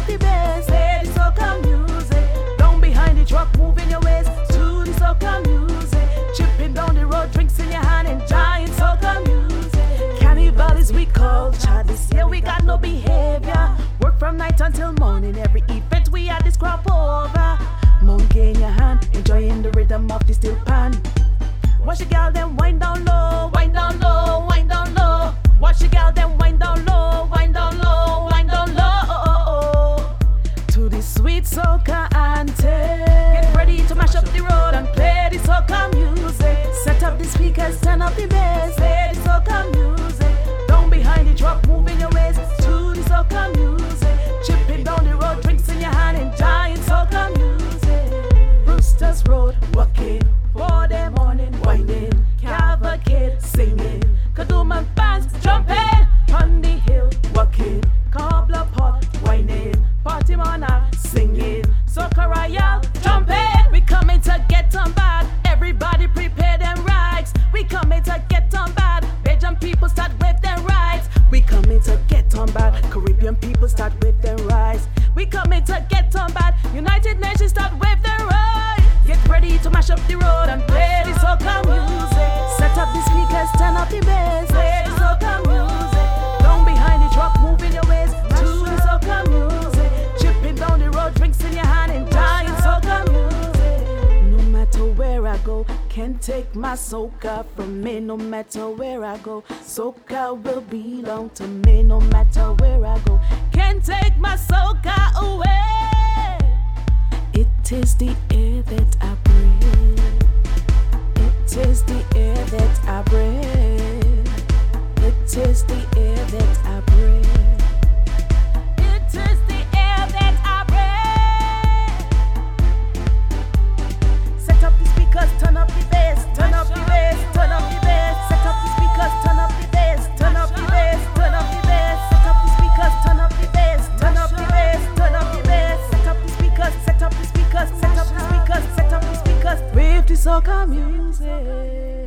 happy best. because son of the European people start with their rise. We coming to get on bad. United Nations start with their rise. go. Can't take my soca from me no matter where I go. Soca will belong to me no matter where I go. Can't take my soca away. It is the air that I breathe. It is the air that I breathe. It is the soca music.